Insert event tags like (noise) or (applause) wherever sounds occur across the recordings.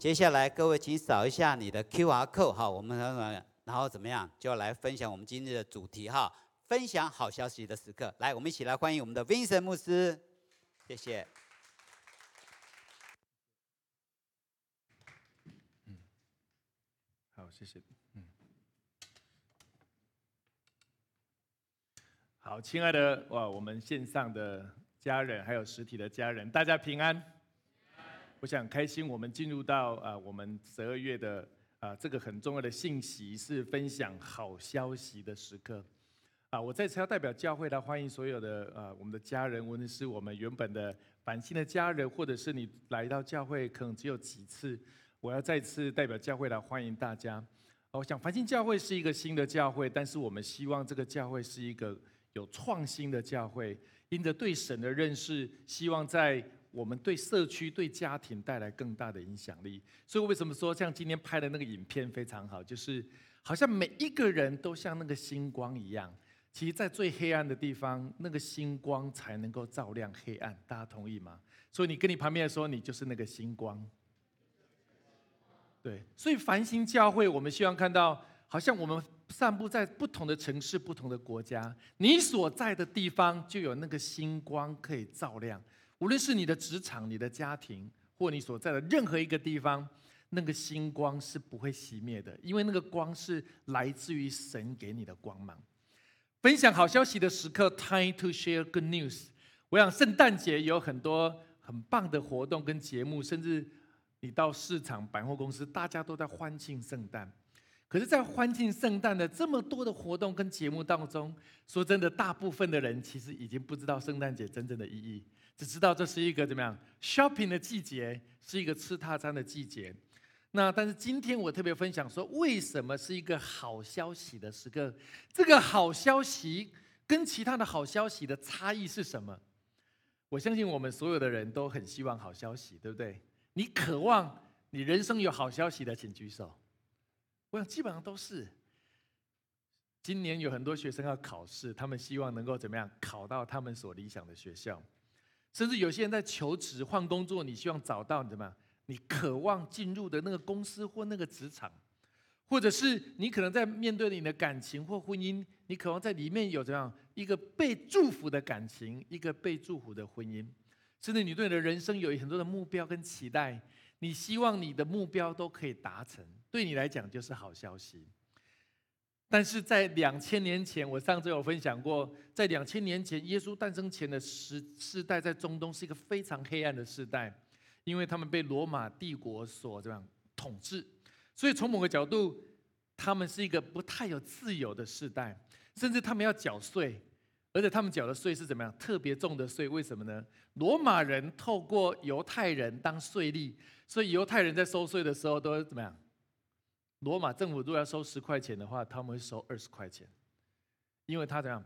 接下来各位请扫一下你的 QR code 哈，我们然后怎么样就来分享我们今日的主题哈，分享好消息的时刻。来，我们一起来欢迎我们的 Vincent 牧师，谢谢。嗯，好，谢谢。嗯，好，亲爱的哇，我们线上的家人还有实体的家人，大家平安。我想开心，我们进入到啊，我们十二月的。啊，这个很重要的信息是分享好消息的时刻。啊，我在此要代表教会来欢迎所有的呃我们的家人，无论是我们原本的繁星的家人，或者是你来到教会可能只有几次，我要再次代表教会来欢迎大家。我想繁星教会是一个新的教会，但是我们希望这个教会是一个有创新的教会，因着对神的认识，希望在。我们对社区、对家庭带来更大的影响力，所以为什么说像今天拍的那个影片非常好？就是好像每一个人都像那个星光一样，其实，在最黑暗的地方，那个星光才能够照亮黑暗。大家同意吗？所以你跟你旁边说，你就是那个星光。对，所以繁星教会，我们希望看到，好像我们散布在不同的城市、不同的国家，你所在的地方就有那个星光可以照亮。无论是你的职场、你的家庭，或你所在的任何一个地方，那个星光是不会熄灭的，因为那个光是来自于神给你的光芒。分享好消息的时刻，Time to share good news。我想圣诞节有很多很棒的活动跟节目，甚至你到市场、百货公司，大家都在欢庆圣诞。可是，在欢庆圣诞的这么多的活动跟节目当中，说真的，大部分的人其实已经不知道圣诞节真正的意义。只知道这是一个怎么样 shopping 的季节，是一个吃大餐的季节。那但是今天我特别分享说，为什么是一个好消息的时刻？这个好消息跟其他的好消息的差异是什么？我相信我们所有的人都很希望好消息，对不对？你渴望你人生有好消息的，请举手。我想基本上都是。今年有很多学生要考试，他们希望能够怎么样考到他们所理想的学校。甚至有些人在求职换工作，你希望找到怎么样？你渴望进入的那个公司或那个职场，或者是你可能在面对你的感情或婚姻，你渴望在里面有怎样一个被祝福的感情，一个被祝福的婚姻，甚至你对你的人生有很多的目标跟期待，你希望你的目标都可以达成，对你来讲就是好消息。但是在两千年前，我上次有分享过，在两千年前，耶稣诞生前的时世代，在中东是一个非常黑暗的时代，因为他们被罗马帝国所这样统治，所以从某个角度，他们是一个不太有自由的时代，甚至他们要缴税，而且他们缴的税是怎么样特别重的税？为什么呢？罗马人透过犹太人当税吏，所以犹太人在收税的时候都怎么样？罗马政府如果要收十块钱的话，他们会收二十块钱，因为他怎样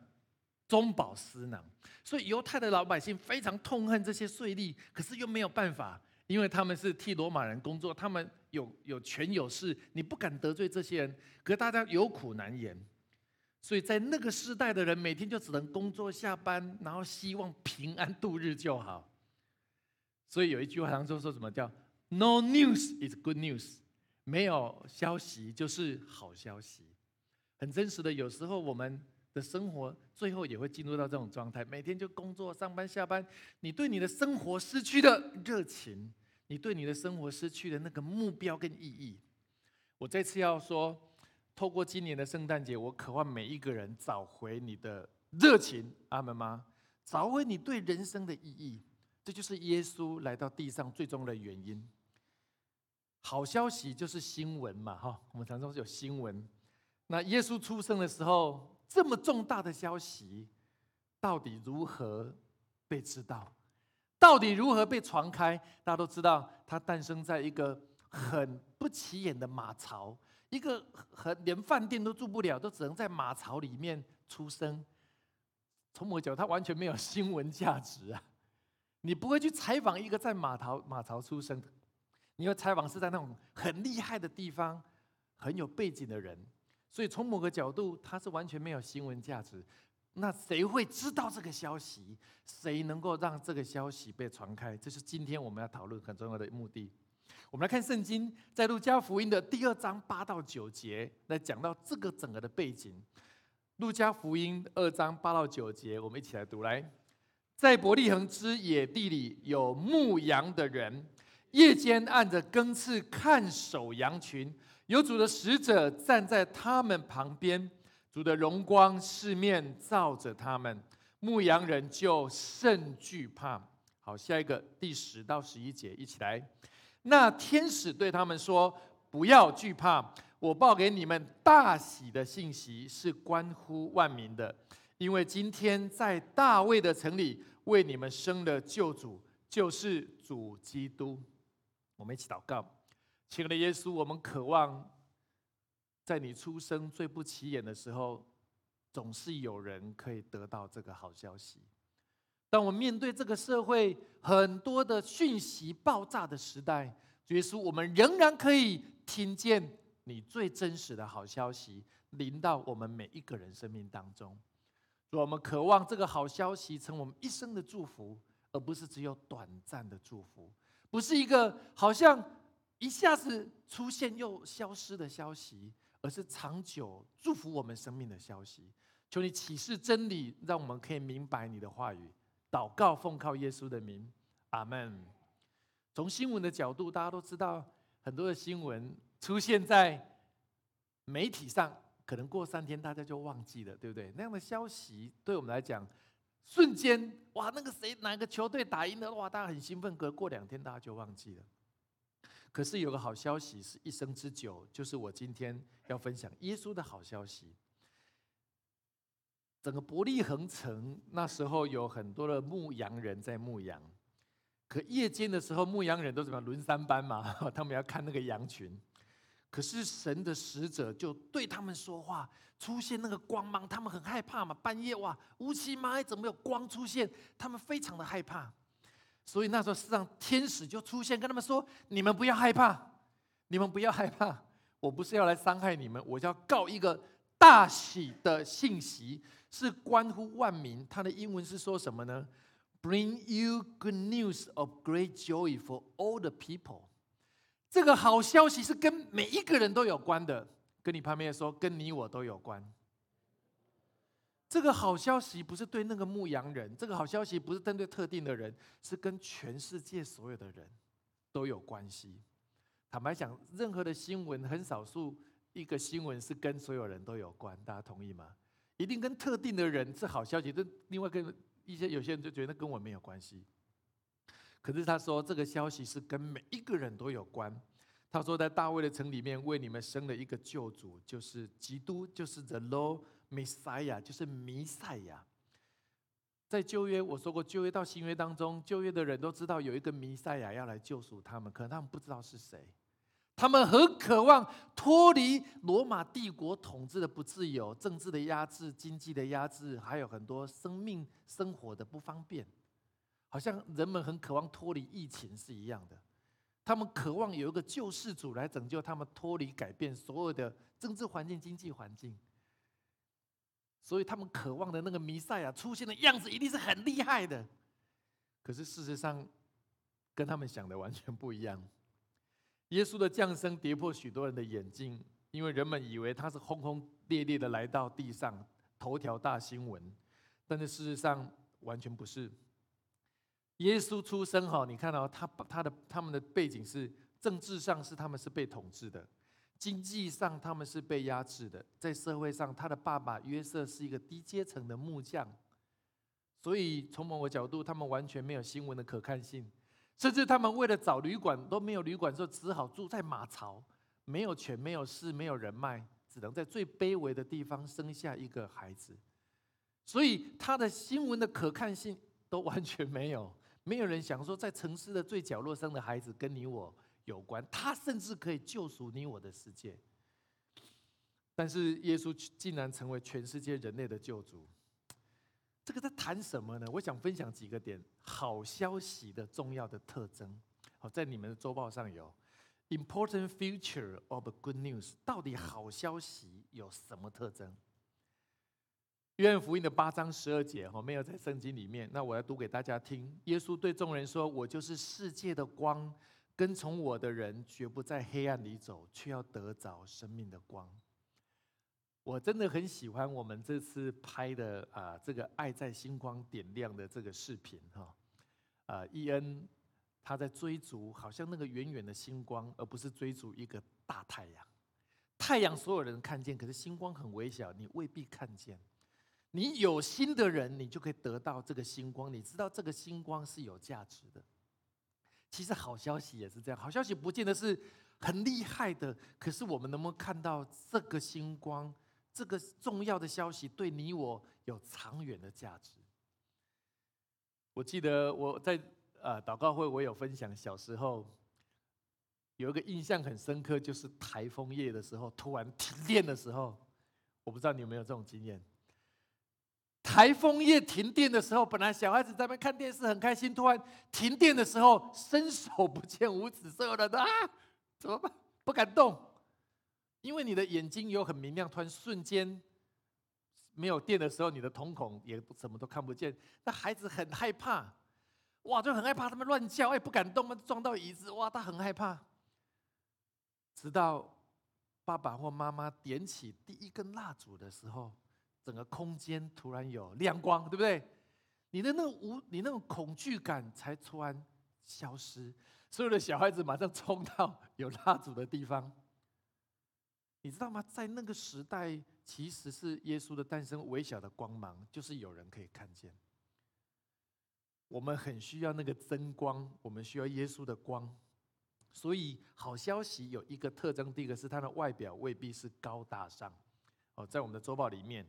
中饱私囊，所以犹太的老百姓非常痛恨这些税吏，可是又没有办法，因为他们是替罗马人工作，他们有有权有势，你不敢得罪这些人，可大家有苦难言，所以在那个时代的人每天就只能工作下班，然后希望平安度日就好。所以有一句话常说说什么叫 “No news is good news”。没有消息就是好消息，很真实的。有时候我们的生活最后也会进入到这种状态，每天就工作、上班、下班，你对你的生活失去了热情，你对你的生活失去了那个目标跟意义。我这次要说，透过今年的圣诞节，我渴望每一个人找回你的热情，阿门吗？找回你对人生的意义，这就是耶稣来到地上最终的原因。好消息就是新闻嘛，哈，我们常说有新闻。那耶稣出生的时候，这么重大的消息，到底如何被知道？到底如何被传开？大家都知道，他诞生在一个很不起眼的马槽，一个很连饭店都住不了，都只能在马槽里面出生。从某角，他完全没有新闻价值啊！你不会去采访一个在马槽马槽出生的你要采访是在那种很厉害的地方，很有背景的人，所以从某个角度，他是完全没有新闻价值。那谁会知道这个消息？谁能够让这个消息被传开？这是今天我们要讨论很重要的目的。我们来看圣经，在路加福音的第二章八到九节，来讲到这个整个的背景。路加福音二章八到九节，我们一起来读。来，在伯利恒之野地里有牧羊的人，夜间按着更次看守羊群，有主的使者站在他们旁边，主的荣光四面照着他们，牧羊人就甚惧怕。好，下一个第十到十一节，一起来。那天使对他们说：“不要惧怕。”我报给你们大喜的信息是关乎万民的，因为今天在大卫的城里为你们生了救主，就是主基督。我们一起祷告，亲爱的耶稣，我们渴望在你出生最不起眼的时候，总是有人可以得到这个好消息。当我们面对这个社会很多的讯息爆炸的时代，耶稣，我们仍然可以听见。你最真实的好消息临到我们每一个人生命当中，我们渴望这个好消息成我们一生的祝福，而不是只有短暂的祝福，不是一个好像一下子出现又消失的消息，而是长久祝福我们生命的消息。求你启示真理，让我们可以明白你的话语。祷告奉靠耶稣的名，阿门。从新闻的角度，大家都知道很多的新闻。出现在媒体上，可能过三天大家就忘记了，对不对？那样的消息对我们来讲，瞬间哇，那个谁哪个球队打赢了，哇，大家很兴奋。可过两天大家就忘记了。可是有个好消息是一生之久，就是我今天要分享耶稣的好消息。整个伯利恒城那时候有很多的牧羊人在牧羊，可夜间的时候，牧羊人都怎么轮三班嘛？(laughs) 他们要看那个羊群。可是神的使者就对他们说话，出现那个光芒，他们很害怕嘛。半夜哇，乌漆嘛黑，怎么有光出现？他们非常的害怕。所以那时候，让天使就出现，跟他们说：“你们不要害怕，你们不要害怕。我不是要来伤害你们，我要告一个大喜的信息，是关乎万民。他的英文是说什么呢？Bring you good news of great joy for all the people。”这个好消息是跟每一个人都有关的，跟你旁边说，跟你我都有关。这个好消息不是对那个牧羊人，这个好消息不是针对特定的人，是跟全世界所有的人都有关系。坦白讲，任何的新闻很少数一个新闻是跟所有人都有关，大家同意吗？一定跟特定的人是好消息，但另外跟一些有些人就觉得跟我没有关系。可是他说这个消息是跟每一个人都有关。他说在大卫的城里面为你们生了一个救主，就是基督，就是 The Lord Messiah，就是弥赛亚。在旧约我说过，旧约到新约当中，旧约的人都知道有一个弥赛亚要来救赎他们，可能他们不知道是谁。他们很渴望脱离罗马帝国统治的不自由、政治的压制、经济的压制，还有很多生命生活的不方便。好像人们很渴望脱离疫情是一样的，他们渴望有一个救世主来拯救他们，脱离改变所有的政治环境、经济环境。所以他们渴望的那个弥赛亚出现的样子，一定是很厉害的。可是事实上，跟他们想的完全不一样。耶稣的降生跌破许多人的眼镜，因为人们以为他是轰轰烈烈的来到地上，头条大新闻。但是事实上，完全不是。耶稣出生哈，你看到他他的他们的背景是政治上是他们是被统治的，经济上他们是被压制的，在社会上他的爸爸约瑟是一个低阶层的木匠，所以从某个角度，他们完全没有新闻的可看性，甚至他们为了找旅馆都没有旅馆，就只好住在马槽，没有权没有势没有人脉，只能在最卑微的地方生下一个孩子，所以他的新闻的可看性都完全没有。没有人想说，在城市的最角落生的孩子跟你我有关，他甚至可以救赎你我的世界。但是耶稣竟然成为全世界人类的救主，这个在谈什么呢？我想分享几个点，好消息的重要的特征。好，在你们的周报上有 important future of good news，到底好消息有什么特征？约翰福音的八章十二节，哈，没有在圣经里面。那我要读给大家听。耶稣对众人说：“我就是世界的光，跟从我的人绝不在黑暗里走，却要得着生命的光。我真的很喜欢我们这次拍的啊，这个“爱在星光点亮”的这个视频哈。啊，伊恩他在追逐，好像那个远远的星光，而不是追逐一个大太阳。太阳所有人看见，可是星光很微小，你未必看见。你有心的人，你就可以得到这个星光。你知道这个星光是有价值的。其实好消息也是这样，好消息不见得是很厉害的，可是我们能不能看到这个星光？这个重要的消息对你我有长远的价值。我记得我在呃祷告会，我有分享小时候有一个印象很深刻，就是台风夜的时候突然停电的时候，我不知道你有没有这种经验。台风夜停电的时候，本来小孩子在那边看电视很开心，突然停电的时候伸手不见五指，所有人都 (laughs) 啊怎么办？不敢动。因为你的眼睛有很明亮，突然瞬间没有电的时候，你的瞳孔也什么都看不见。那孩子很害怕，哇，就很害怕，他们乱叫，哎，不敢动，撞到椅子，哇，他很害怕。直到爸爸或妈妈点起第一根蜡烛的时候，整个空间突然有亮光，对不对？你的那个无，你那种恐惧感才突然消失。所有的小孩子马上冲到有蜡烛的地方。你知道吗？在那个时代，其实是耶稣的诞生，微小的光芒，就是有人可以看见。我们很需要那个真光，我们需要耶稣的光。所以，好消息有一个特征，第一个是它的外表未必是高大上。哦，在我们的周报里面，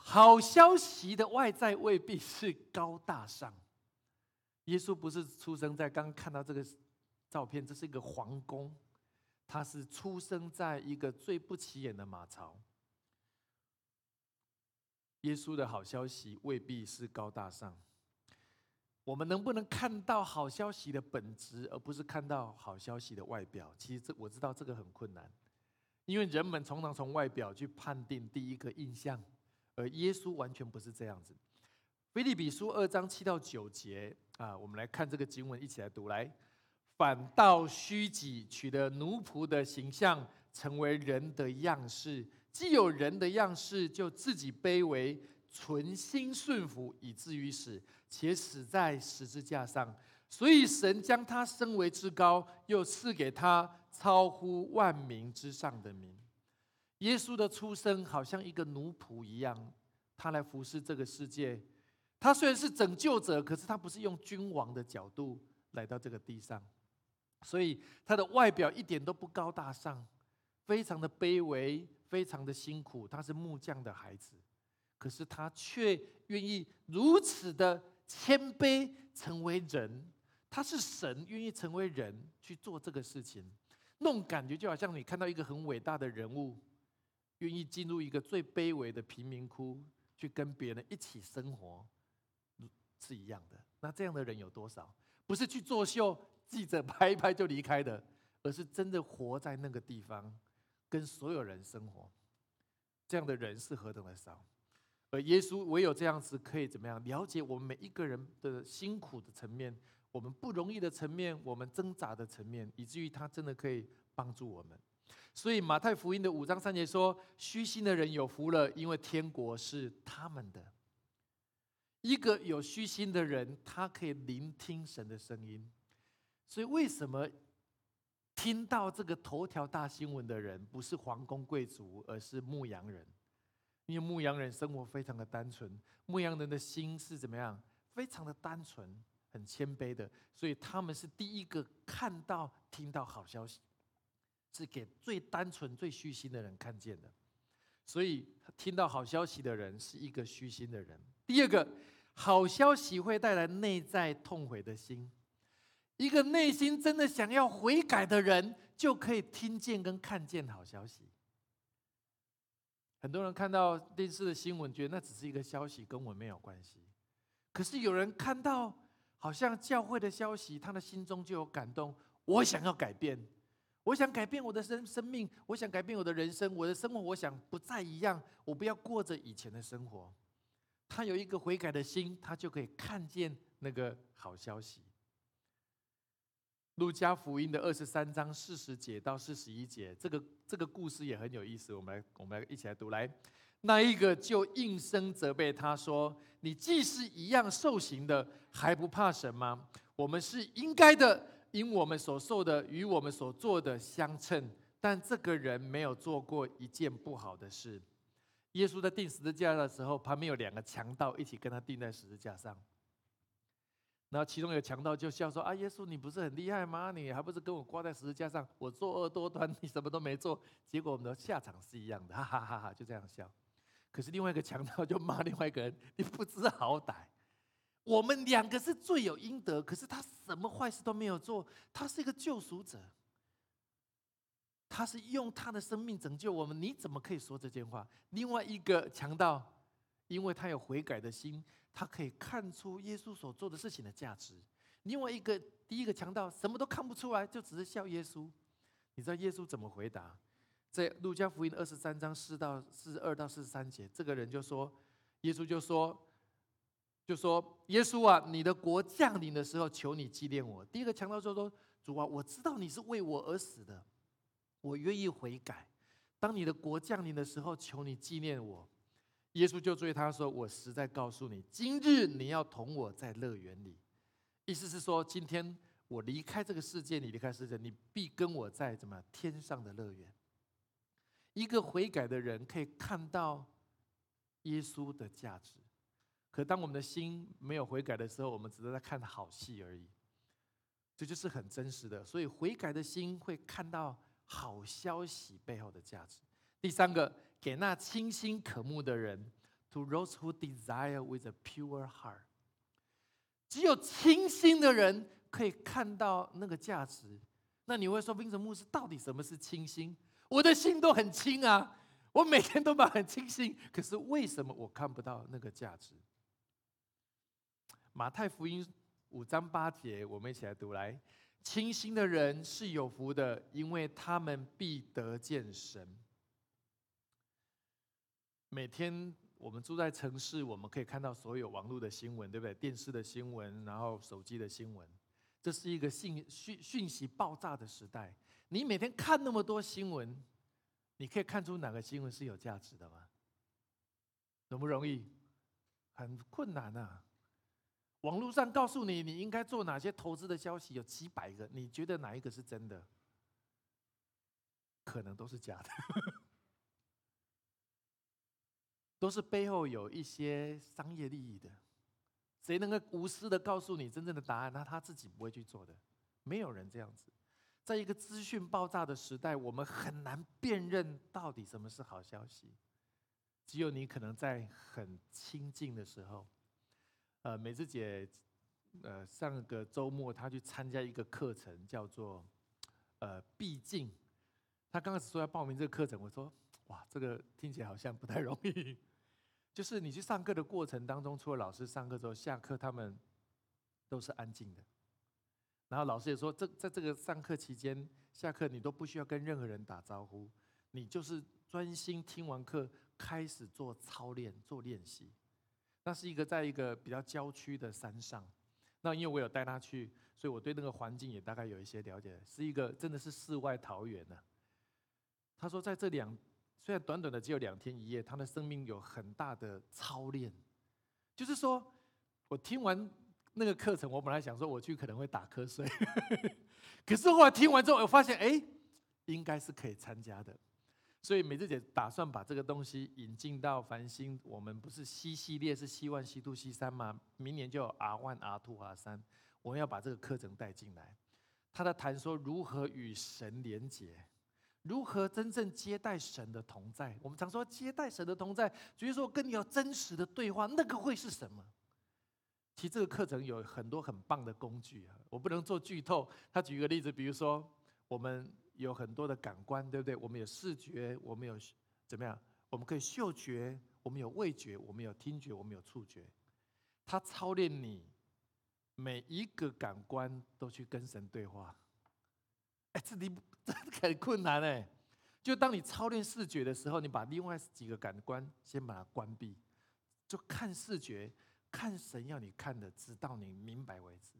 好消息的外在未必是高大上。耶稣不是出生在刚看到这个照片，这是一个皇宫。他是出生在一个最不起眼的马槽。耶稣的好消息未必是高大上。我们能不能看到好消息的本质，而不是看到好消息的外表？其实这我知道这个很困难，因为人们常常从外表去判定第一个印象，而耶稣完全不是这样子。菲利比书二章七到九节啊，我们来看这个经文，一起来读来。反倒虚己，取得奴仆的形象，成为人的样式。既有人的样式，就自己卑微，存心顺服，以至于死，且死在十字架上。所以神将他升为至高，又赐给他超乎万民之上的名。耶稣的出生好像一个奴仆一样，他来服侍这个世界。他虽然是拯救者，可是他不是用君王的角度来到这个地上。所以他的外表一点都不高大上，非常的卑微，非常的辛苦。他是木匠的孩子，可是他却愿意如此的谦卑，成为人。他是神，愿意成为人去做这个事情。那种感觉就好像你看到一个很伟大的人物，愿意进入一个最卑微的贫民窟，去跟别人一起生活，是一样的。那这样的人有多少？不是去作秀。记者拍一拍就离开的，而是真的活在那个地方，跟所有人生活。这样的人是何等的少，而耶稣唯有这样子可以怎么样了解我们每一个人的辛苦的层面，我们不容易的层面，我们挣扎的层面，以至于他真的可以帮助我们。所以马太福音的五章三节说：“虚心的人有福了，因为天国是他们的。”一个有虚心的人，他可以聆听神的声音。所以，为什么听到这个头条大新闻的人不是皇宫贵族，而是牧羊人？因为牧羊人生活非常的单纯，牧羊人的心是怎么样？非常的单纯，很谦卑的。所以，他们是第一个看到、听到好消息，是给最单纯、最虚心的人看见的。所以，听到好消息的人是一个虚心的人。第二个，好消息会带来内在痛悔的心。一个内心真的想要悔改的人，就可以听见跟看见好消息。很多人看到电视的新闻，觉得那只是一个消息，跟我没有关系。可是有人看到好像教会的消息，他的心中就有感动。我想要改变，我想改变我的生生命，我想改变我的人生，我的生活，我想不再一样，我不要过着以前的生活。他有一个悔改的心，他就可以看见那个好消息。路加福音的二十三章四十节到四十一节，这个这个故事也很有意思。我们来，我们来一起来读。来，那一个就应声责备他说：“你既是一样受刑的，还不怕神吗？我们是应该的，因我们所受的与我们所做的相称。但这个人没有做过一件不好的事。”耶稣在钉十字架的时候，旁边有两个强盗一起跟他钉在十字架上。然后其中有强盗就笑说：“啊，耶稣，你不是很厉害吗？你还不是跟我挂在十字架上？我作恶多端，你什么都没做，(laughs) 结果我们的下场是一样的，哈哈哈哈！”就这样笑。可是另外一个强盗就骂另外一个人：“你不知好歹，我们两个是罪有应得，可是他什么坏事都没有做，他是一个救赎者，他是用他的生命拯救我们，你怎么可以说这件话？”另外一个强盗，因为他有悔改的心。他可以看出耶稣所做的事情的价值。另外一个，第一个强盗什么都看不出来，就只是笑耶稣。你知道耶稣怎么回答？在路加福音二十三章四到四十二到四十三节，这个人就说：“耶稣就说，就说耶稣啊，你的国降临的时候，求你纪念我。”第一个强盗就说：“主啊，我知道你是为我而死的，我愿意悔改。当你的国降临的时候，求你纪念我。”耶稣就对他说：“我实在告诉你，今日你要同我在乐园里。”意思是说，今天我离开这个世界，你离开世界，你必跟我在怎么天上的乐园。一个悔改的人可以看到耶稣的价值，可当我们的心没有悔改的时候，我们只是在看好戏而已。这就是很真实的。所以悔改的心会看到好消息背后的价值。第三个。给那清心可慕的人，to those who desire with a pure heart。只有清心的人可以看到那个价值。那你会说，冰神牧师到底什么是清心？我的心都很清啊，我每天都把很清心，可是为什么我看不到那个价值？马太福音五章八节，我们一起来读来：清心的人是有福的，因为他们必得见神。每天我们住在城市，我们可以看到所有网络的新闻，对不对？电视的新闻，然后手机的新闻，这是一个信讯讯息爆炸的时代。你每天看那么多新闻，你可以看出哪个新闻是有价值的吗？容不容易？很困难啊！网络上告诉你你应该做哪些投资的消息有几百个，你觉得哪一个是真的？可能都是假的。(laughs) 都是背后有一些商业利益的，谁能够无私的告诉你真正的答案？那他自己不会去做的，没有人这样子。在一个资讯爆炸的时代，我们很难辨认到底什么是好消息。只有你可能在很亲近的时候，呃，美智姐，呃，上个周末她去参加一个课程，叫做呃，毕竟，她刚开始说要报名这个课程，我说哇，这个听起来好像不太容易。(laughs) 就是你去上课的过程当中，除了老师上课之后，下课他们都是安静的。然后老师也说，这在这个上课期间，下课你都不需要跟任何人打招呼，你就是专心听完课，开始做操练、做练习。那是一个在一个比较郊区的山上，那因为我有带他去，所以我对那个环境也大概有一些了解，是一个真的是世外桃源呢。他说在这两。虽然短短的只有两天一夜，他的生命有很大的操练。就是说，我听完那个课程，我本来想说我去可能会打瞌睡，(laughs) 可是后来听完之后，我发现哎，应该是可以参加的。所以美智姐打算把这个东西引进到繁星。我们不是 C 系列是 C one、C 度、C 三吗？明年就有 R one、R two、R 三，我们要把这个课程带进来。他在谈说如何与神连结。如何真正接待神的同在？我们常说接待神的同在，就是说跟你有真实的对话，那个会是什么？其实这个课程有很多很棒的工具啊，我不能做剧透。他举一个例子，比如说我们有很多的感官，对不对？我们有视觉，我们有怎么样？我们可以嗅觉，我们有味觉，我们有听觉，我们有触觉。他操练你每一个感官都去跟神对话。哎，这里。(laughs) 很困难哎，就当你操练视觉的时候，你把另外几个感官先把它关闭，就看视觉，看神要你看的，直到你明白为止。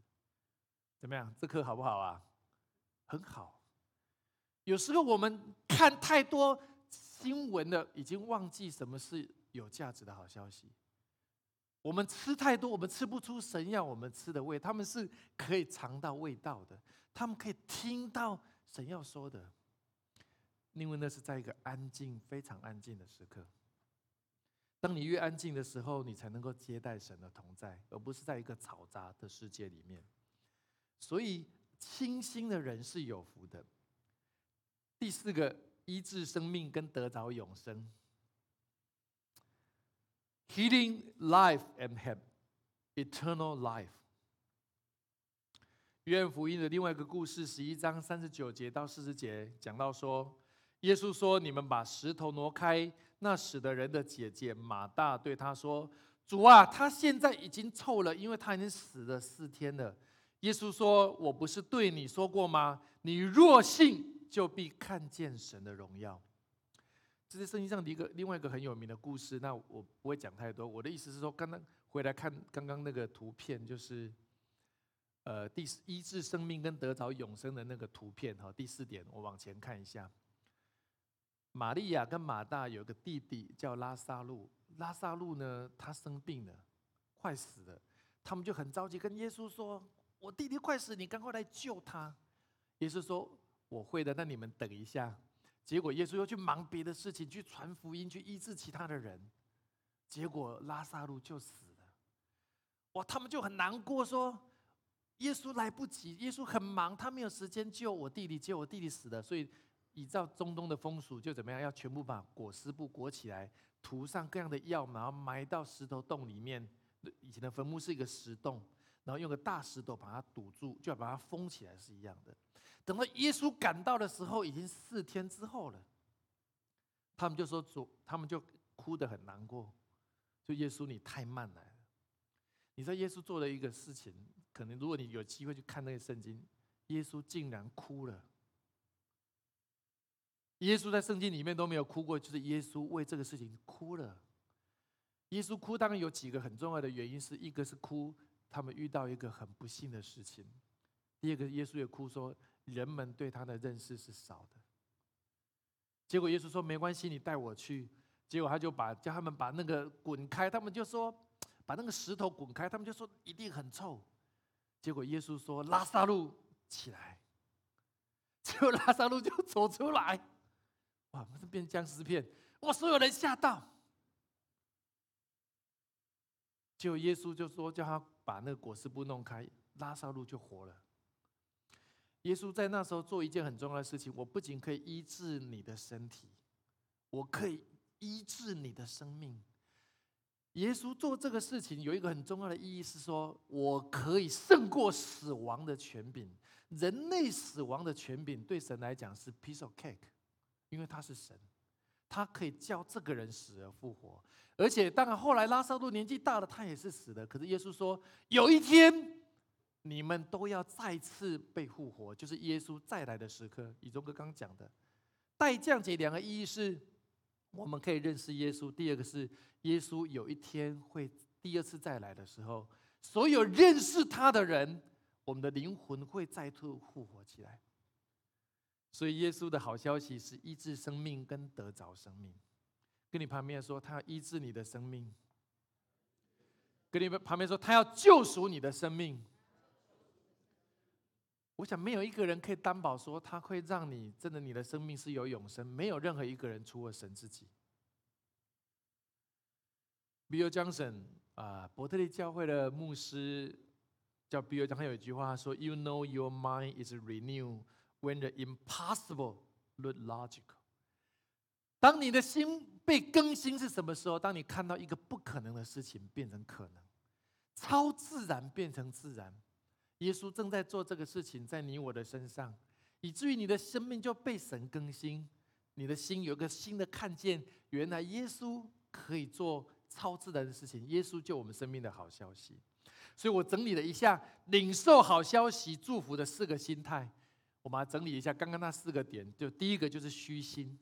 怎么样？这课好不好啊？很好。有时候我们看太多新闻了，已经忘记什么是有价值的好消息。我们吃太多，我们吃不出神要我们吃的味。他们是可以尝到味道的，他们可以听到神要说的。因为那是在一个安静、非常安静的时刻。当你越安静的时候，你才能够接待神的同在，而不是在一个嘈杂的世界里面。所以，清心的人是有福的。第四个，医治生命跟得着永生，healing life and have eternal life。约翰福音的另外一个故事，十一章三十九节到四十节，讲到说，耶稣说：“你们把石头挪开。”那死的人的姐姐马大对他说：“主啊，他现在已经臭了，因为他已经死了四天了。”耶稣说：“我不是对你说过吗？你若信，就必看见神的荣耀。”这是圣经上的一个另外一个很有名的故事。那我不会讲太多。我的意思是说，刚刚回来看刚刚那个图片，就是呃，第医治生命跟得着永生的那个图片。哈，第四点，我往前看一下。玛利亚跟马大有个弟弟叫拉萨路，拉萨路呢，他生病了，快死了，他们就很着急跟耶稣说：“我弟弟快死，你赶快来救他。”耶稣说：“我会的，那你们等一下。”结果耶稣又去忙别的事情，去传福音，去医治其他的人，结果拉萨路就死了。哇，他们就很难过，说：“耶稣来不及，耶稣很忙，他没有时间救我弟弟，结果我弟弟死了。”所以。依照中东的风俗，就怎么样？要全部把裹尸布裹起来，涂上各样的药，然后埋到石头洞里面。以前的坟墓是一个石洞，然后用个大石头把它堵住，就要把它封起来，是一样的。等到耶稣赶到的时候，已经四天之后了。他们就说：“主，他们就哭得很难过，就耶稣，你太慢了。”你知道耶稣做了一个事情，可能如果你有机会去看那个圣经，耶稣竟然哭了。耶稣在圣经里面都没有哭过，就是耶稣为这个事情哭了。耶稣哭当然有几个很重要的原因，是一个是哭他们遇到一个很不幸的事情；第二个，耶稣也哭说人们对他的认识是少的。结果耶稣说没关系，你带我去。结果他就把叫他们把那个滚开，他们就说把那个石头滚开，他们就说一定很臭。结果耶稣说拉萨路起来，结果拉萨路就走出来。哇！不是变僵尸片，哇！所有人吓到。就耶稣就说叫他把那个裹尸布弄开，拉萨路就活了。耶稣在那时候做一件很重要的事情，我不仅可以医治你的身体，我可以医治你的生命。耶稣做这个事情有一个很重要的意义，是说我可以胜过死亡的权柄。人类死亡的权柄对神来讲是 piece of cake。因为他是神，他可以叫这个人死而复活，而且当然后来拉萨路年纪大了，他也是死的。可是耶稣说，有一天你们都要再次被复活，就是耶稣再来的时刻。以中哥刚讲的，代降解两个意义是，我们可以认识耶稣；第二个是耶稣有一天会第二次再来的时候，所有认识他的人，我们的灵魂会再度复活起来。所以，耶稣的好消息是医治生命跟得着生命。跟你旁边说，他要医治你的生命；跟你旁边说，他要救赎你的生命。我想，没有一个人可以担保说，他会让你真的你的生命是有永生。没有任何一个人，除了神自己。Bill Johnson 啊，伯特利教会的牧师叫 Bill，john 他有一句话说：“You know your mind is renewed。” When the impossible look logical，当你的心被更新是什么时候？当你看到一个不可能的事情变成可能，超自然变成自然。耶稣正在做这个事情，在你我的身上，以至于你的生命就被神更新，你的心有个新的看见。原来耶稣可以做超自然的事情，耶稣救我们生命的好消息。所以我整理了一下领受好消息祝福的四个心态。我们来整理一下刚刚那四个点，就第一个就是虚心。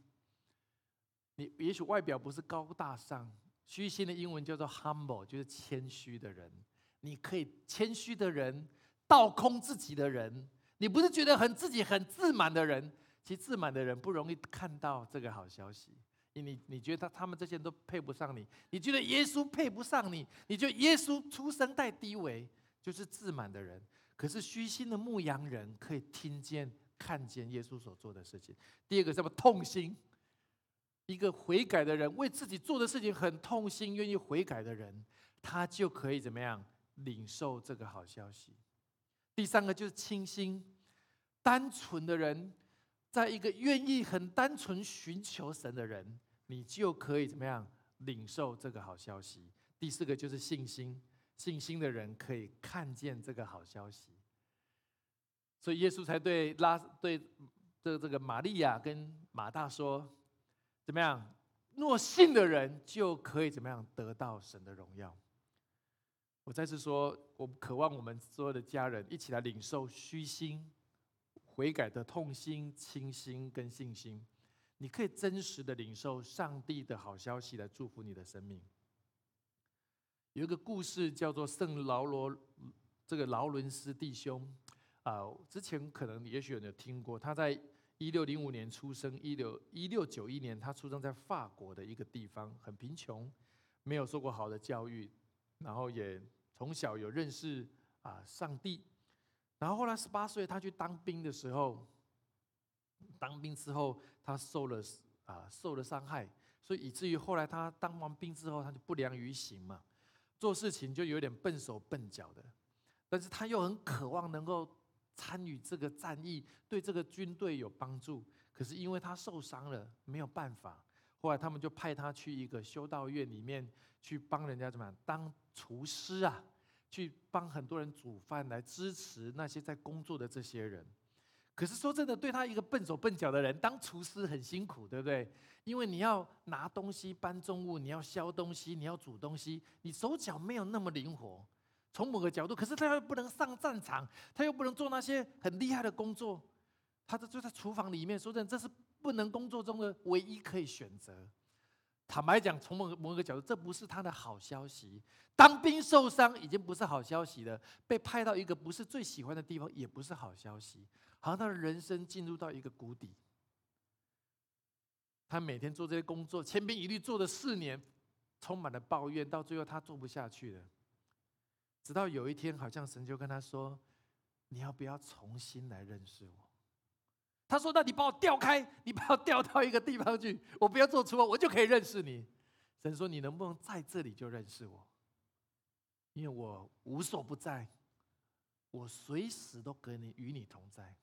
你也许外表不是高大上，虚心的英文叫做 humble，就是谦虚的人。你可以谦虚的人，倒空自己的人，你不是觉得很自己很自满的人，其实自满的人不容易看到这个好消息。你你觉得他他们这些人都配不上你，你觉得耶稣配不上你，你觉得耶稣出生带低微，就是自满的人。可是虚心的牧羊人可以听见、看见耶稣所做的事情。第二个什么痛心？一个悔改的人，为自己做的事情很痛心，愿意悔改的人，他就可以怎么样领受这个好消息。第三个就是清心，单纯的人，在一个愿意很单纯寻求神的人，你就可以怎么样领受这个好消息。第四个就是信心，信心的人可以看见这个好消息。所以耶稣才对拉对这这个玛利亚跟马大说，怎么样？若信的人就可以怎么样得到神的荣耀。我再次说，我渴望我们所有的家人一起来领受虚心、悔改的痛心、清心跟信心。你可以真实的领受上帝的好消息，来祝福你的生命。有一个故事叫做圣劳罗，这个劳伦斯弟兄啊，之前可能也许有人听过。他在一六零五年出生，一六一六九一年他出生在法国的一个地方，很贫穷，没有受过好的教育，然后也。从小有认识啊上帝，然后后来十八岁他去当兵的时候，当兵之后他受了啊受了伤害，所以以至于后来他当完兵之后他就不良于行嘛，做事情就有点笨手笨脚的，但是他又很渴望能够参与这个战役，对这个军队有帮助，可是因为他受伤了没有办法，后来他们就派他去一个修道院里面去帮人家怎么样当。厨师啊，去帮很多人煮饭，来支持那些在工作的这些人。可是说真的，对他一个笨手笨脚的人，当厨师很辛苦，对不对？因为你要拿东西、搬重物，你要削东西，你要煮东西，你手脚没有那么灵活。从某个角度，可是他又不能上战场，他又不能做那些很厉害的工作，他就在厨房里面。说真的，这是不能工作中的唯一可以选择。坦白讲，从某某个角度，这不是他的好消息。当兵受伤已经不是好消息了，被派到一个不是最喜欢的地方也不是好消息，好像他的人生进入到一个谷底。他每天做这些工作，千篇一律做了四年，充满了抱怨，到最后他做不下去了。直到有一天，好像神就跟他说：“你要不要重新来认识我？”他说：“那你把我调开，你把我调到一个地方去，(laughs) 我不要做厨房，我就可以认识你。”神说：“你能不能在这里就认识我？因为我无所不在，我随时都跟你与你同在。”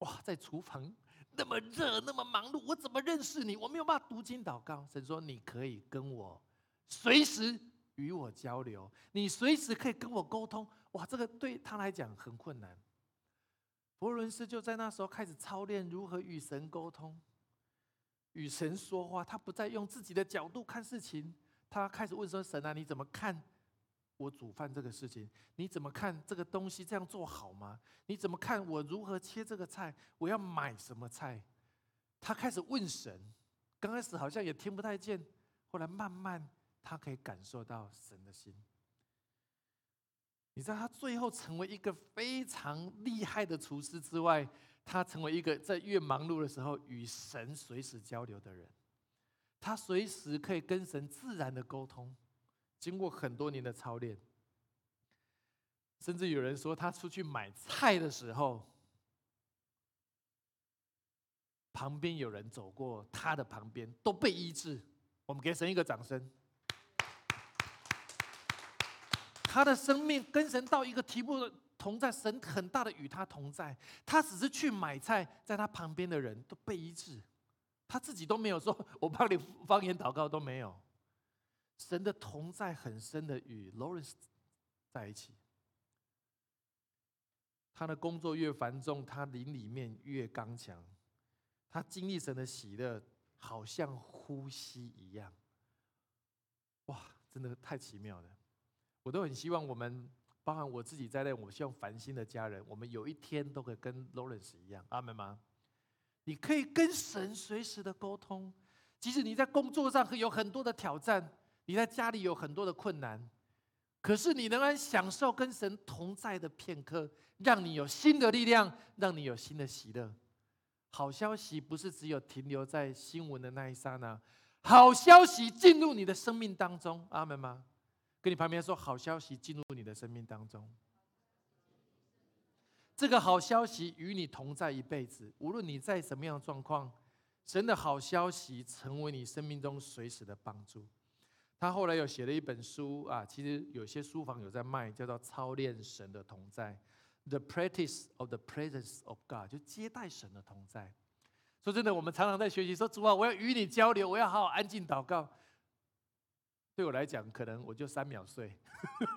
哇，在厨房那么热，那么忙碌，我怎么认识你？我没有办法读经祷告。神说：“你可以跟我随时与我交流，你随时可以跟我沟通。”哇，这个对他来讲很困难。佛伦斯就在那时候开始操练如何与神沟通，与神说话。他不再用自己的角度看事情，他开始问说：“神啊，你怎么看我煮饭这个事情？你怎么看这个东西这样做好吗？你怎么看我如何切这个菜？我要买什么菜？”他开始问神。刚开始好像也听不太见，后来慢慢他可以感受到神的心。你知道他最后成为一个非常厉害的厨师之外，他成为一个在越忙碌的时候与神随时交流的人。他随时可以跟神自然的沟通，经过很多年的操练，甚至有人说他出去买菜的时候，旁边有人走过他的旁边都被医治。我们给神一个掌声。他的生命跟神到一个提步同在，神很大的与他同在。他只是去买菜，在他旁边的人都被医治，他自己都没有说“我帮你方言祷告”都没有。神的同在很深的与 Lawrence 在一起。他的工作越繁重，他灵里面越刚强。他经历神的喜乐，好像呼吸一样。哇，真的太奇妙了。我都很希望我们，包含我自己在内，我希望繁星的家人，我们有一天都可以跟 Lawrence 一样，阿门吗？你可以跟神随时的沟通，即使你在工作上有很多的挑战，你在家里有很多的困难，可是你仍然享受跟神同在的片刻，让你有新的力量，让你有新的喜乐。好消息不是只有停留在新闻的那一刹那，好消息进入你的生命当中，阿门吗？跟你旁边说，好消息进入你的生命当中。这个好消息与你同在一辈子，无论你在什么样的状况，神的好消息成为你生命中随时的帮助。他后来又写了一本书啊，其实有些书房有在卖，叫做《操练神的同在》（The Practice of the Presence of God），就接待神的同在。说真的，我们常常在学习说：“主啊，我要与你交流，我要好好安静祷告。”对我来讲，可能我就三秒睡，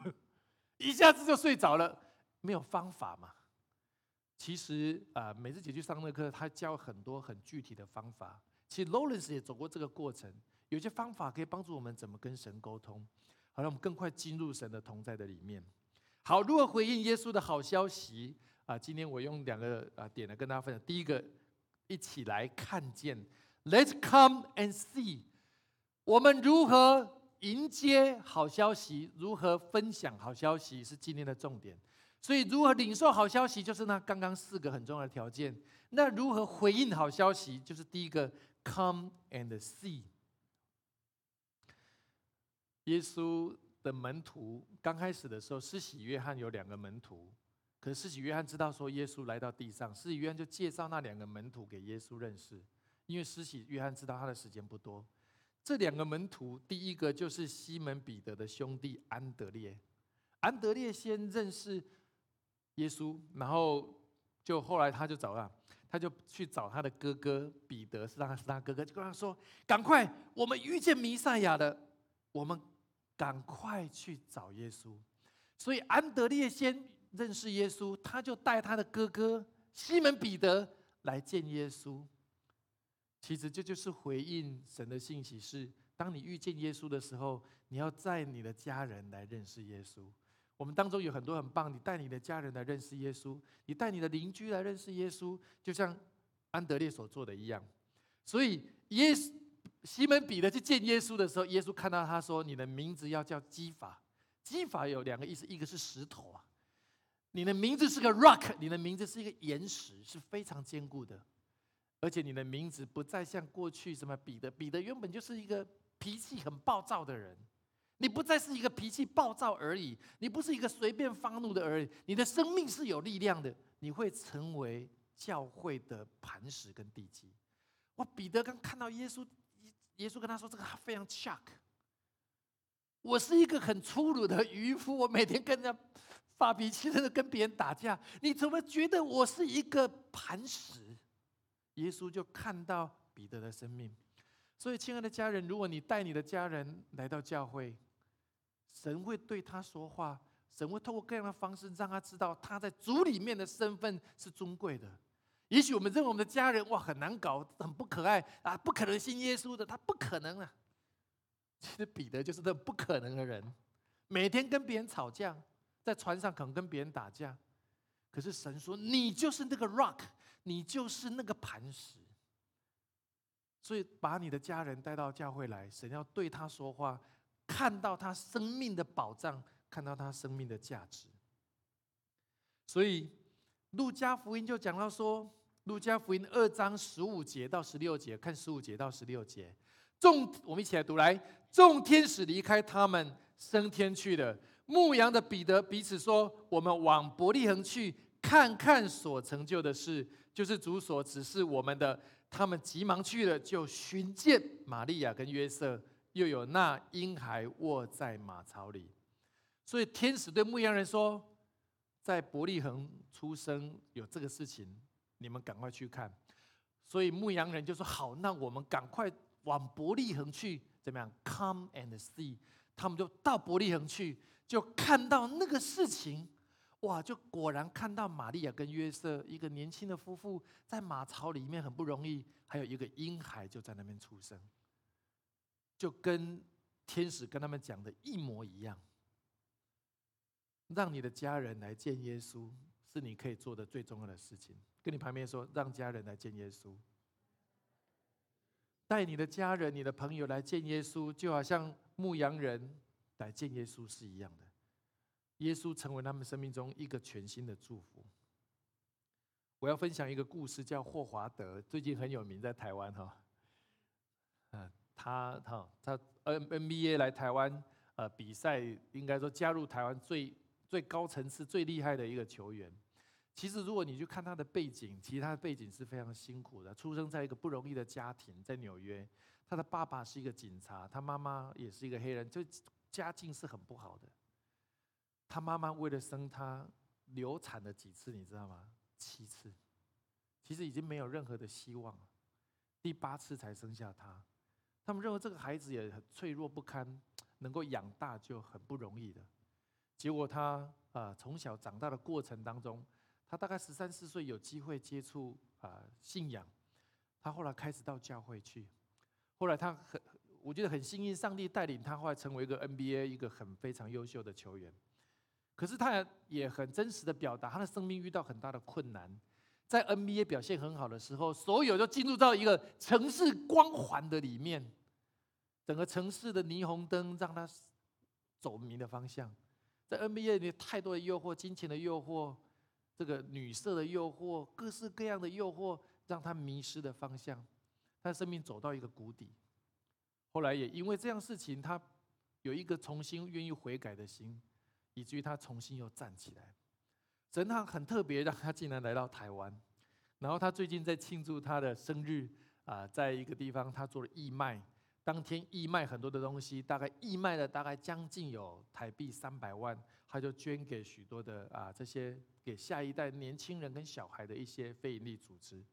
(laughs) 一下子就睡着了，没有方法嘛。其实啊，每次姐去上那课，他教很多很具体的方法。其实 Lawrence 也走过这个过程。有些方法可以帮助我们怎么跟神沟通，好让我们更快进入神的同在的里面。好，如何回应耶稣的好消息啊？今天我用两个啊点来跟大家分享。第一个，一起来看见，Let's come and see，我们如何迎接好消息，如何分享好消息是今天的重点。所以，如何领受好消息，就是那刚刚四个很重要的条件。那如何回应好消息，就是第一个，come and see。耶稣的门徒刚开始的时候，施洗约翰有两个门徒，可是施洗约翰知道说耶稣来到地上，施洗约翰就介绍那两个门徒给耶稣认识，因为施洗约翰知道他的时间不多。这两个门徒，第一个就是西门彼得的兄弟安德烈，安德烈先认识耶稣，然后就后来他就找了，他就去找他的哥哥彼得，是他是他哥哥，就跟他说：“赶快，我们遇见弥赛亚了，我们。”赶快去找耶稣，所以安德烈先认识耶稣，他就带他的哥哥西门彼得来见耶稣。其实这就是回应神的信息：是当你遇见耶稣的时候，你要带你的家人来认识耶稣。我们当中有很多很棒，你带你的家人来认识耶稣，你带你的邻居来认识耶稣，就像安德烈所做的一样。所以耶稣。西门彼得去见耶稣的时候，耶稣看到他说：“你的名字要叫基法。基法有两个意思，一个是石头啊，你的名字是个 rock，你的名字是一个岩石，是非常坚固的。而且你的名字不再像过去什么彼得，彼得原本就是一个脾气很暴躁的人，你不再是一个脾气暴躁而已，你不是一个随便发怒的而已，你的生命是有力量的，你会成为教会的磐石跟地基。哇，彼得刚看到耶稣。”耶稣跟他说：“这个非常 shock。我是一个很粗鲁的渔夫，我每天跟人家发脾气，甚至跟别人打架。你怎么觉得我是一个磐石？”耶稣就看到彼得的生命。所以，亲爱的家人，如果你带你的家人来到教会，神会对他说话，神会透过各样的方式让他知道他在主里面的身份是尊贵的。也许我们认为我们的家人哇很难搞，很不可爱啊，不可能信耶稣的，他不可能啊。其实彼得就是那不可能的人，每天跟别人吵架，在船上可能跟别人打架。可是神说你就是那个 rock，你就是那个磐石。所以把你的家人带到教会来，神要对他说话，看到他生命的保障，看到他生命的价值。所以路加福音就讲到说。路加福音二章十五节到十六节，看十五节到十六节。众，我们一起来读来。众天使离开他们，升天去了。牧羊的彼得彼此说：“我们往伯利恒去，看看所成就的事，就是主所指示我们的。”他们急忙去了，就寻见玛利亚跟约瑟，又有那婴孩卧在马槽里。所以天使对牧羊人说：“在伯利恒出生有这个事情。”你们赶快去看，所以牧羊人就说：“好，那我们赶快往伯利恒去，怎么样？Come and see。”他们就到伯利恒去，就看到那个事情，哇！就果然看到玛利亚跟约瑟一个年轻的夫妇在马槽里面很不容易，还有一个婴孩就在那边出生，就跟天使跟他们讲的一模一样。让你的家人来见耶稣，是你可以做的最重要的事情。跟你旁边说，让家人来见耶稣，带你的家人、你的朋友来见耶稣，就好像牧羊人来见耶稣是一样的。耶稣成为他们生命中一个全新的祝福。我要分享一个故事，叫霍华德，最近很有名，在台湾哈。嗯，他哈他 N NBA 来台湾呃比赛，应该说加入台湾最最高层次、最厉害的一个球员。其实如果你去看他的背景，其实他的背景是非常辛苦的，出生在一个不容易的家庭，在纽约。他的爸爸是一个警察，他妈妈也是一个黑人，就家境是很不好的。他妈妈为了生他，流产了几次，你知道吗？七次，其实已经没有任何的希望了。第八次才生下他，他们认为这个孩子也很脆弱不堪，能够养大就很不容易的。结果他啊，从小长大的过程当中，他大概十三四岁有机会接触啊信仰，他后来开始到教会去，后来他很，我觉得很幸运，上帝带领他后来成为一个 NBA 一个很非常优秀的球员。可是他也很真实的表达，他的生命遇到很大的困难。在 NBA 表现很好的时候，所有都进入到一个城市光环的里面，整个城市的霓虹灯让他走迷的方向。在 NBA 里面，太多的诱惑，金钱的诱惑，这个女色的诱惑，各式各样的诱惑，让他迷失的方向，他的生命走到一个谷底。后来也因为这样事情，他有一个重新愿意悔改的心。以至于他重新又站起来，神他很特别，让他竟然来到台湾。然后他最近在庆祝他的生日啊，在一个地方他做了义卖，当天义卖很多的东西，大概义卖了大概将近有台币三百万，他就捐给许多的啊这些给下一代年轻人跟小孩的一些非营利组织。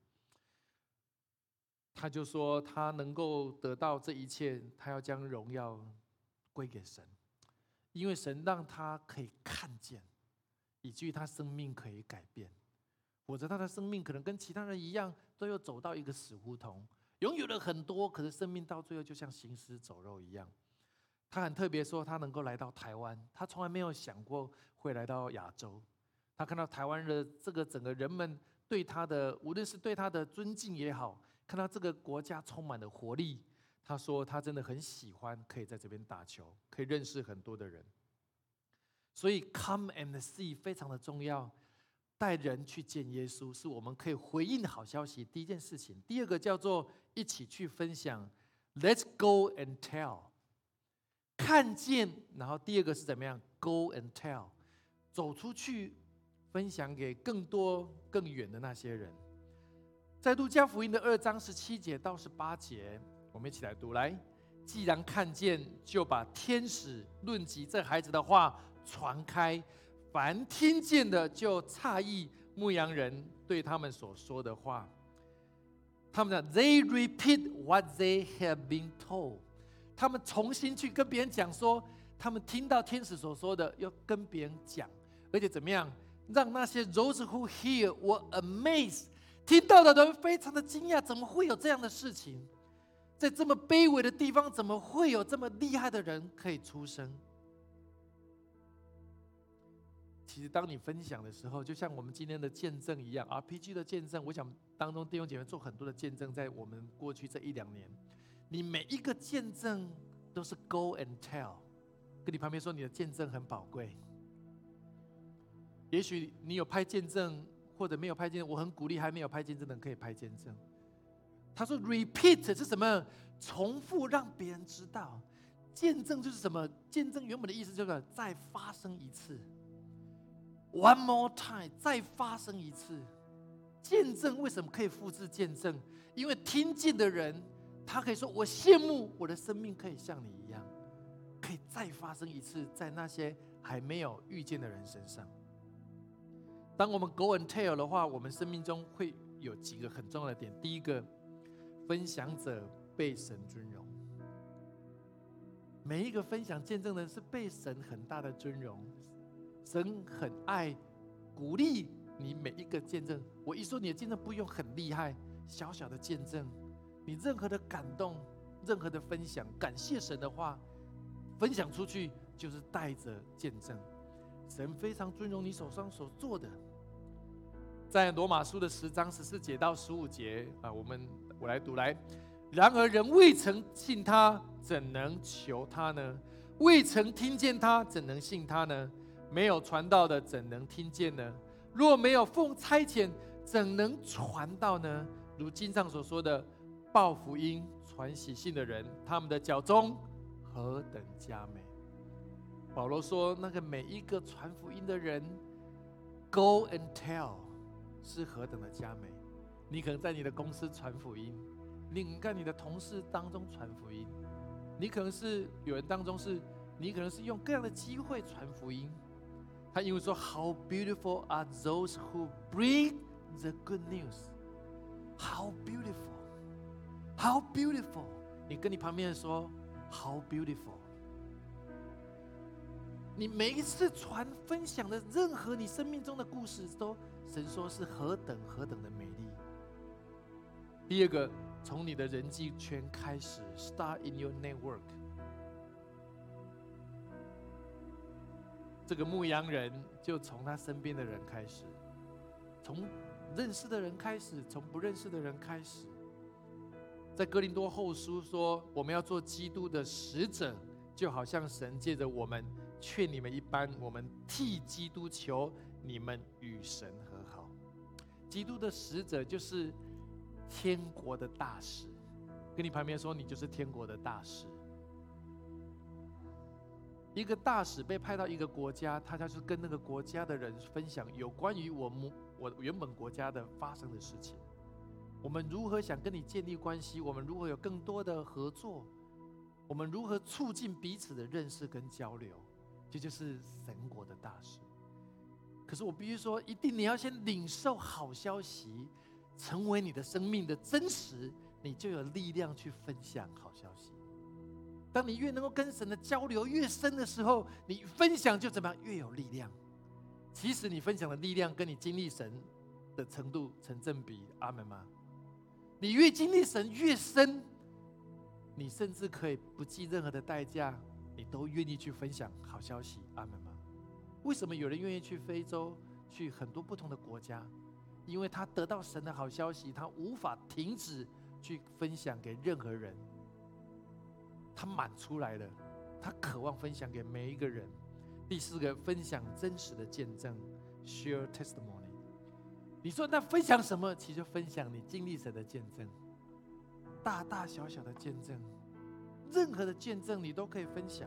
他就说他能够得到这一切，他要将荣耀归给神。因为神让他可以看见，以至于他生命可以改变，否则他的生命可能跟其他人一样，都要走到一个死胡同，拥有了很多，可是生命到最后就像行尸走肉一样。他很特别说，他能够来到台湾，他从来没有想过会来到亚洲。他看到台湾的这个整个人们对他的，无论是对他的尊敬也好，看到这个国家充满了活力。他说：“他真的很喜欢可以在这边打球，可以认识很多的人。所以 come and see 非常的重要，带人去见耶稣，是我们可以回应好消息第一件事情。第二个叫做一起去分享，Let's go and tell，看见。然后第二个是怎么样？Go and tell，走出去分享给更多更远的那些人。在路加福音的二章十七节到十八节。”我们一起来读来。既然看见，就把天使论及这孩子的话传开。凡听见的，就诧异牧羊人对他们所说的话。他们讲，They repeat what they have been told。他们重新去跟别人讲说，他们听到天使所说的，要跟别人讲，而且怎么样，让那些 those who hear were amazed，听到的人非常的惊讶，怎么会有这样的事情？在这么卑微的地方，怎么会有这么厉害的人可以出生？其实，当你分享的时候，就像我们今天的见证一样，RPG 的见证，我想当中弟兄姐妹做很多的见证，在我们过去这一两年，你每一个见证都是 Go and tell，跟你旁边说你的见证很宝贵。也许你有拍见证，或者没有拍见证，我很鼓励还没有拍见证的人可以拍见证。他说：“repeat 是什么？重复让别人知道。见证就是什么？见证原本的意思就是再发生一次。One more time，再发生一次。见证为什么可以复制见证？因为听见的人，他可以说：我羡慕我的生命可以像你一样，可以再发生一次，在那些还没有遇见的人身上。当我们 go and tell 的话，我们生命中会有几个很重要的点。第一个。”分享者被神尊荣，每一个分享见证的是被神很大的尊荣，神很爱鼓励你每一个见证。我一说你的见证不用很厉害，小小的见证，你任何的感动，任何的分享，感谢神的话，分享出去就是带着见证。神非常尊荣你手上所做的，在罗马书的十章十四节到十五节啊，我们。我来读来，然而人未曾信他，怎能求他呢？未曾听见他，怎能信他呢？没有传道的，怎能听见呢？若没有奉差遣，怎能传道呢？如经上所说的，报福音、传喜信的人，他们的脚中何等佳美！保罗说，那个每一个传福音的人，Go and tell，是何等的佳美！你可能在你的公司传福音，你在你的同事当中传福音，你可能是有人当中是，你可能是用各样的机会传福音。他因为说，How beautiful are those who bring the good news。How beautiful, how beautiful！你跟你旁边人说，How beautiful！你每一次传分享的任何你生命中的故事，都神说是何等何等的美。第二个，从你的人际圈开始，Start in your network。这个牧羊人就从他身边的人开始，从。认识的人开始，从不认识的人开始。在哥林多后书说，我们要做基督的使者，就好像神借着我们劝你们一般，我们替基督求你们与神和好。基督的使者就是天国的大使，跟你旁边说，你就是天国的大使。一个大使被派到一个国家，他就是跟那个国家的人分享有关于我们。我原本国家的发生的事情，我们如何想跟你建立关系？我们如何有更多的合作？我们如何促进彼此的认识跟交流？这就是神国的大事。可是我必须说，一定你要先领受好消息，成为你的生命的真实，你就有力量去分享好消息。当你越能够跟神的交流越深的时候，你分享就怎么样越有力量。其实你分享的力量跟你经历神的程度成正比，阿门吗？你越经历神越深，你甚至可以不计任何的代价，你都愿意去分享好消息，阿门吗？为什么有人愿意去非洲，去很多不同的国家？因为他得到神的好消息，他无法停止去分享给任何人，他满出来了，他渴望分享给每一个人。第四个，分享真实的见证，share testimony。你说那分享什么？其实分享你经历神的见证，大大小小的见证，任何的见证你都可以分享。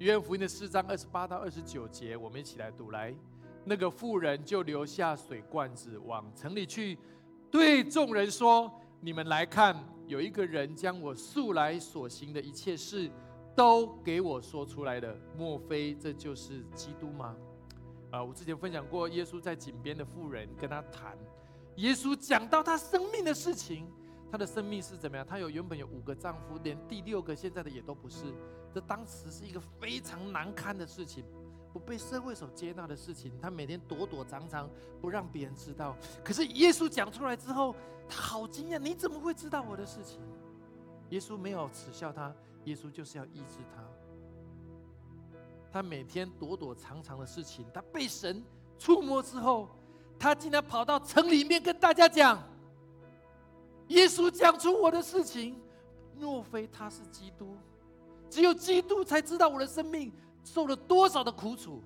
约翰福音的四章二十八到二十九节，我们一起来读。来，那个妇人就留下水罐子，往城里去，对众人说：“你们来看，有一个人将我素来所行的一切事。”都给我说出来了，莫非这就是基督吗？啊，我之前分享过，耶稣在井边的妇人跟他谈，耶稣讲到他生命的事情，他的生命是怎么样？他有原本有五个丈夫，连第六个现在的也都不是，这当时是一个非常难堪的事情，不被社会所接纳的事情，他每天躲躲藏藏，不让别人知道。可是耶稣讲出来之后，他好惊讶，你怎么会知道我的事情？耶稣没有耻笑他。耶稣就是要医治他，他每天躲躲藏藏的事情，他被神触摸之后，他竟然跑到城里面跟大家讲：耶稣讲出我的事情，若非他是基督，只有基督才知道我的生命受了多少的苦楚。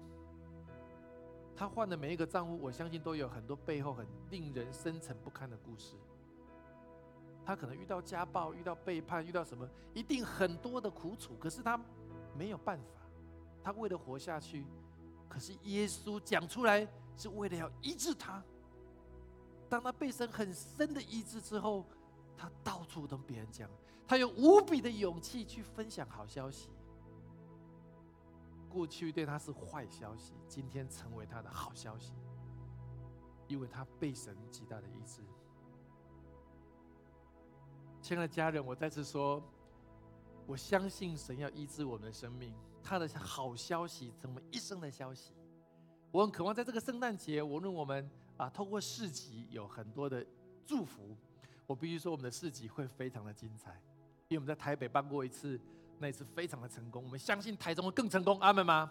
他换的每一个丈夫，我相信都有很多背后很令人深沉不堪的故事。他可能遇到家暴，遇到背叛，遇到什么，一定很多的苦楚。可是他没有办法，他为了活下去。可是耶稣讲出来，是为了要医治他。当他被神很深的医治之后，他到处跟别人讲，他有无比的勇气去分享好消息。过去对他是坏消息，今天成为他的好消息，因为他被神极大的医治。亲爱的家人，我再次说，我相信神要医治我们的生命，他的好消息成为一生的消息。我很渴望在这个圣诞节，无论我们啊透过市集有很多的祝福，我必须说我们的市集会非常的精彩，因为我们在台北办过一次，那一次非常的成功。我们相信台中会更成功，阿门吗？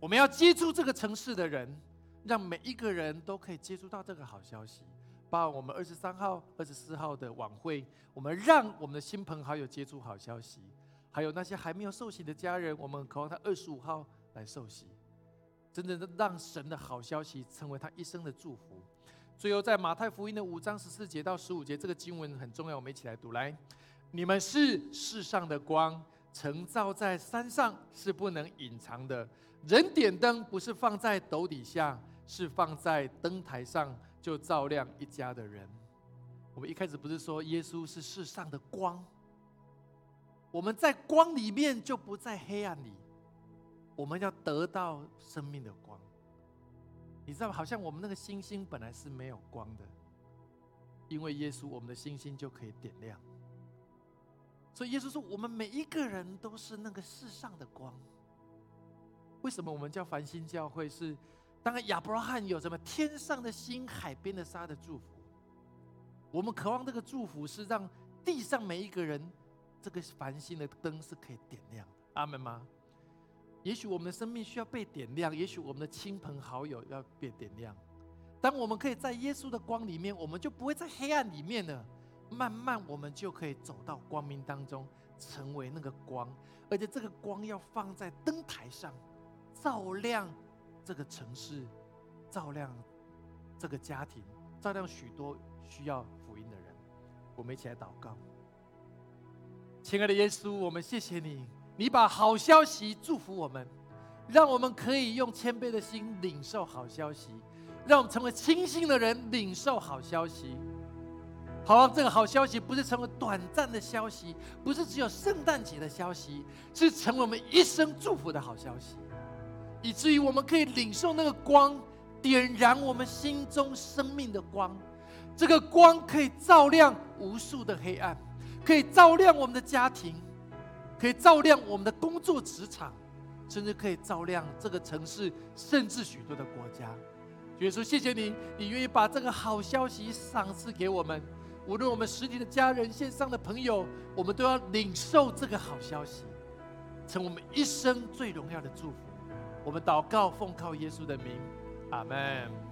我们要接触这个城市的人，让每一个人都可以接触到这个好消息。把我们二十三号、二十四号的晚会，我们让我们的亲朋好友接触好消息，还有那些还没有受洗的家人，我们渴望他二十五号来受洗，真正的让神的好消息成为他一生的祝福。最后，在马太福音的五章十四节到十五节，这个经文很重要，我们一起来读。来，你们是世上的光，曾照在山上是不能隐藏的。人点灯不是放在斗底下，是放在灯台上，就照亮一家的人。我们一开始不是说耶稣是世上的光？我们在光里面就不在黑暗里，我们要得到生命的光。你知道，好像我们那个星星本来是没有光的，因为耶稣，我们的星星就可以点亮。所以耶稣说，我们每一个人都是那个世上的光。为什么我们叫繁星教会？是当亚伯拉罕有什么天上的星、海边的沙的祝福。我们渴望这个祝福是让地上每一个人，这个繁星的灯是可以点亮的。阿门吗？也许我们的生命需要被点亮，也许我们的亲朋好友要被点亮。当我们可以在耶稣的光里面，我们就不会在黑暗里面了。慢慢，我们就可以走到光明当中，成为那个光。而且这个光要放在灯台上。照亮这个城市，照亮这个家庭，照亮许多需要福音的人。我们一起来祷告，亲爱的耶稣，我们谢谢你，你把好消息祝福我们，让我们可以用谦卑的心领受好消息，让我们成为清醒的人领受好消息。好这个好消息不是成为短暂的消息，不是只有圣诞节的消息，是成为我们一生祝福的好消息。以至于我们可以领受那个光，点燃我们心中生命的光。这个光可以照亮无数的黑暗，可以照亮我们的家庭，可以照亮我们的工作职场，甚至可以照亮这个城市，甚至许多的国家。耶稣，谢谢你，你愿意把这个好消息赏赐给我们。无论我们实体的家人、线上的朋友，我们都要领受这个好消息，成我们一生最荣耀的祝福。我们祷告，奉靠耶稣的名，阿门。